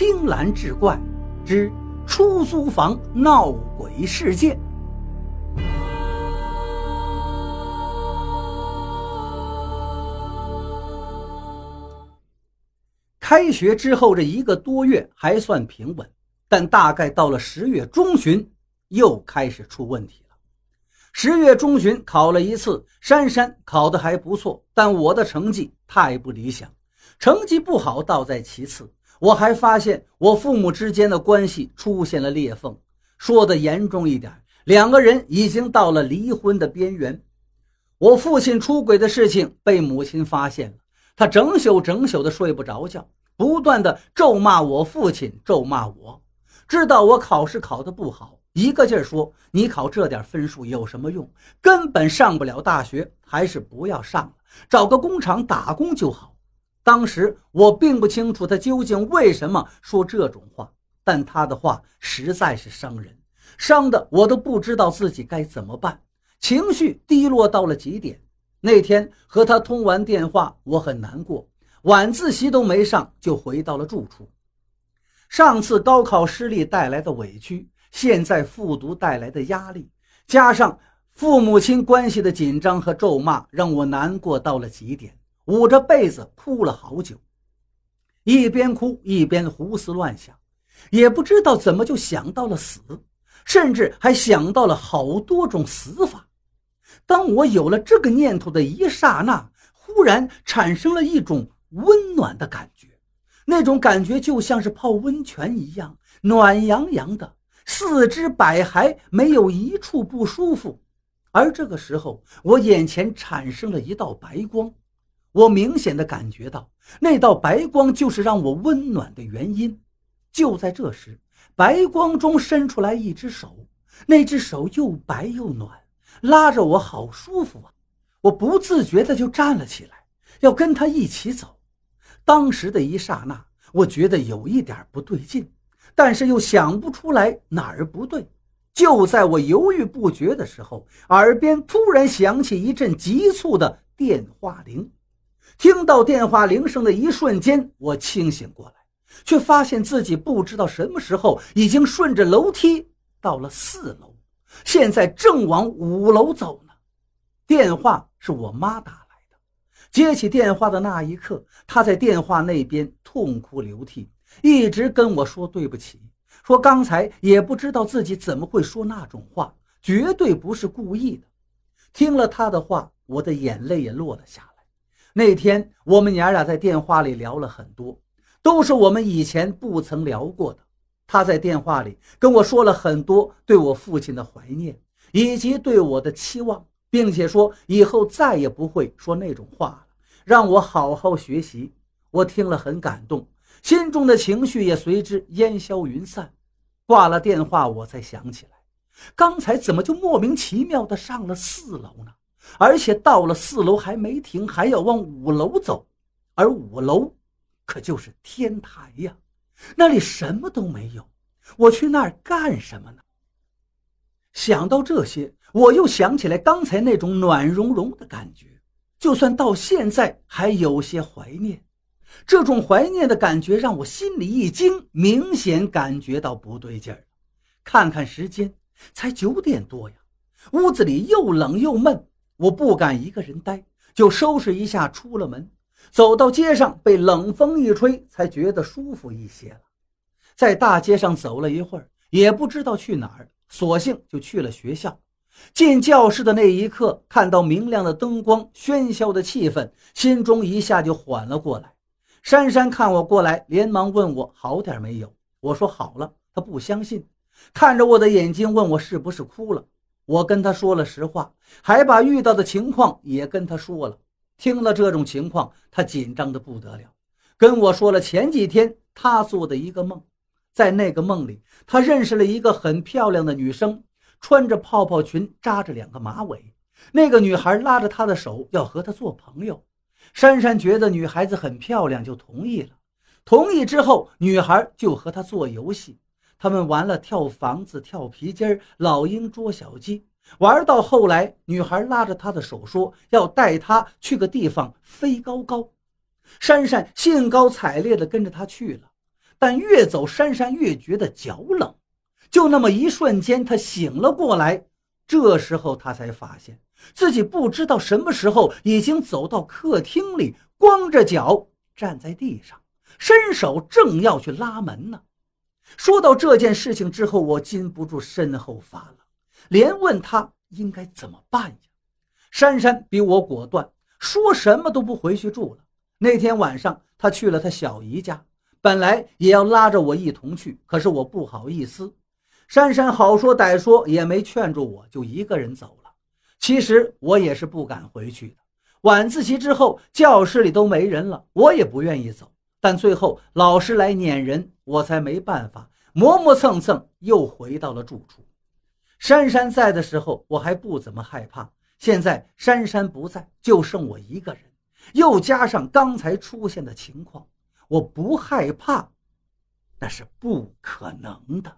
青蓝志怪之出租房闹鬼事件。开学之后这一个多月还算平稳，但大概到了十月中旬，又开始出问题了。十月中旬考了一次，珊珊考得还不错，但我的成绩太不理想。成绩不好倒在其次，我还发现我父母之间的关系出现了裂缝。说的严重一点，两个人已经到了离婚的边缘。我父亲出轨的事情被母亲发现了，他整宿整宿的睡不着觉。不断的咒骂我父亲，咒骂我，知道我考试考得不好，一个劲儿说你考这点分数有什么用？根本上不了大学，还是不要上了，找个工厂打工就好。当时我并不清楚他究竟为什么说这种话，但他的话实在是伤人，伤的我都不知道自己该怎么办，情绪低落到了极点。那天和他通完电话，我很难过。晚自习都没上，就回到了住处。上次高考失利带来的委屈，现在复读带来的压力，加上父母亲关系的紧张和咒骂，让我难过到了极点，捂着被子哭了好久。一边哭一边胡思乱想，也不知道怎么就想到了死，甚至还想到了好多种死法。当我有了这个念头的一刹那，忽然产生了一种。温暖的感觉，那种感觉就像是泡温泉一样，暖洋洋的，四肢百骸没有一处不舒服。而这个时候，我眼前产生了一道白光，我明显的感觉到那道白光就是让我温暖的原因。就在这时，白光中伸出来一只手，那只手又白又暖，拉着我好舒服啊！我不自觉的就站了起来，要跟他一起走。当时的一刹那，我觉得有一点不对劲，但是又想不出来哪儿不对。就在我犹豫不决的时候，耳边突然响起一阵急促的电话铃。听到电话铃声的一瞬间，我清醒过来，却发现自己不知道什么时候已经顺着楼梯到了四楼，现在正往五楼走呢。电话是我妈打来的。接起电话的那一刻，她在电话那边痛哭流涕，一直跟我说对不起，说刚才也不知道自己怎么会说那种话，绝对不是故意的。听了她的话，我的眼泪也落了下来。那天我们娘俩在电话里聊了很多，都是我们以前不曾聊过的。他在电话里跟我说了很多对我父亲的怀念，以及对我的期望。并且说以后再也不会说那种话了，让我好好学习。我听了很感动，心中的情绪也随之烟消云散。挂了电话，我才想起来，刚才怎么就莫名其妙的上了四楼呢？而且到了四楼还没停，还要往五楼走，而五楼可就是天台呀，那里什么都没有，我去那儿干什么呢？想到这些。我又想起来刚才那种暖融融的感觉，就算到现在还有些怀念。这种怀念的感觉让我心里一惊，明显感觉到不对劲儿。看看时间，才九点多呀，屋子里又冷又闷，我不敢一个人待，就收拾一下出了门。走到街上，被冷风一吹，才觉得舒服一些了。在大街上走了一会儿，也不知道去哪儿，索性就去了学校。进教室的那一刻，看到明亮的灯光、喧嚣的气氛，心中一下就缓了过来。珊珊看我过来，连忙问我好点没有。我说好了，她不相信，看着我的眼睛问我是不是哭了。我跟她说了实话，还把遇到的情况也跟她说了。听了这种情况，她紧张的不得了，跟我说了前几天她做的一个梦，在那个梦里，她认识了一个很漂亮的女生。穿着泡泡裙，扎着两个马尾，那个女孩拉着他的手要和他做朋友。珊珊觉得女孩子很漂亮，就同意了。同意之后，女孩就和他做游戏。他们玩了跳房子、跳皮筋、老鹰捉小鸡，玩到后来，女孩拉着他的手说要带他去个地方飞高高。珊珊兴高采烈地跟着他去了。但越走珊珊越觉得脚冷。就那么一瞬间，他醒了过来。这时候他才发现自己不知道什么时候已经走到客厅里，光着脚站在地上，伸手正要去拉门呢。说到这件事情之后，我禁不住身后发冷，连问他应该怎么办呀。珊珊比我果断，说什么都不回去住了。那天晚上，她去了她小姨家，本来也要拉着我一同去，可是我不好意思。珊珊好说歹说也没劝住我，就一个人走了。其实我也是不敢回去的。晚自习之后，教室里都没人了，我也不愿意走。但最后老师来撵人，我才没办法，磨磨蹭蹭又回到了住处。珊珊在的时候，我还不怎么害怕。现在珊珊不在，就剩我一个人，又加上刚才出现的情况，我不害怕，那是不可能的。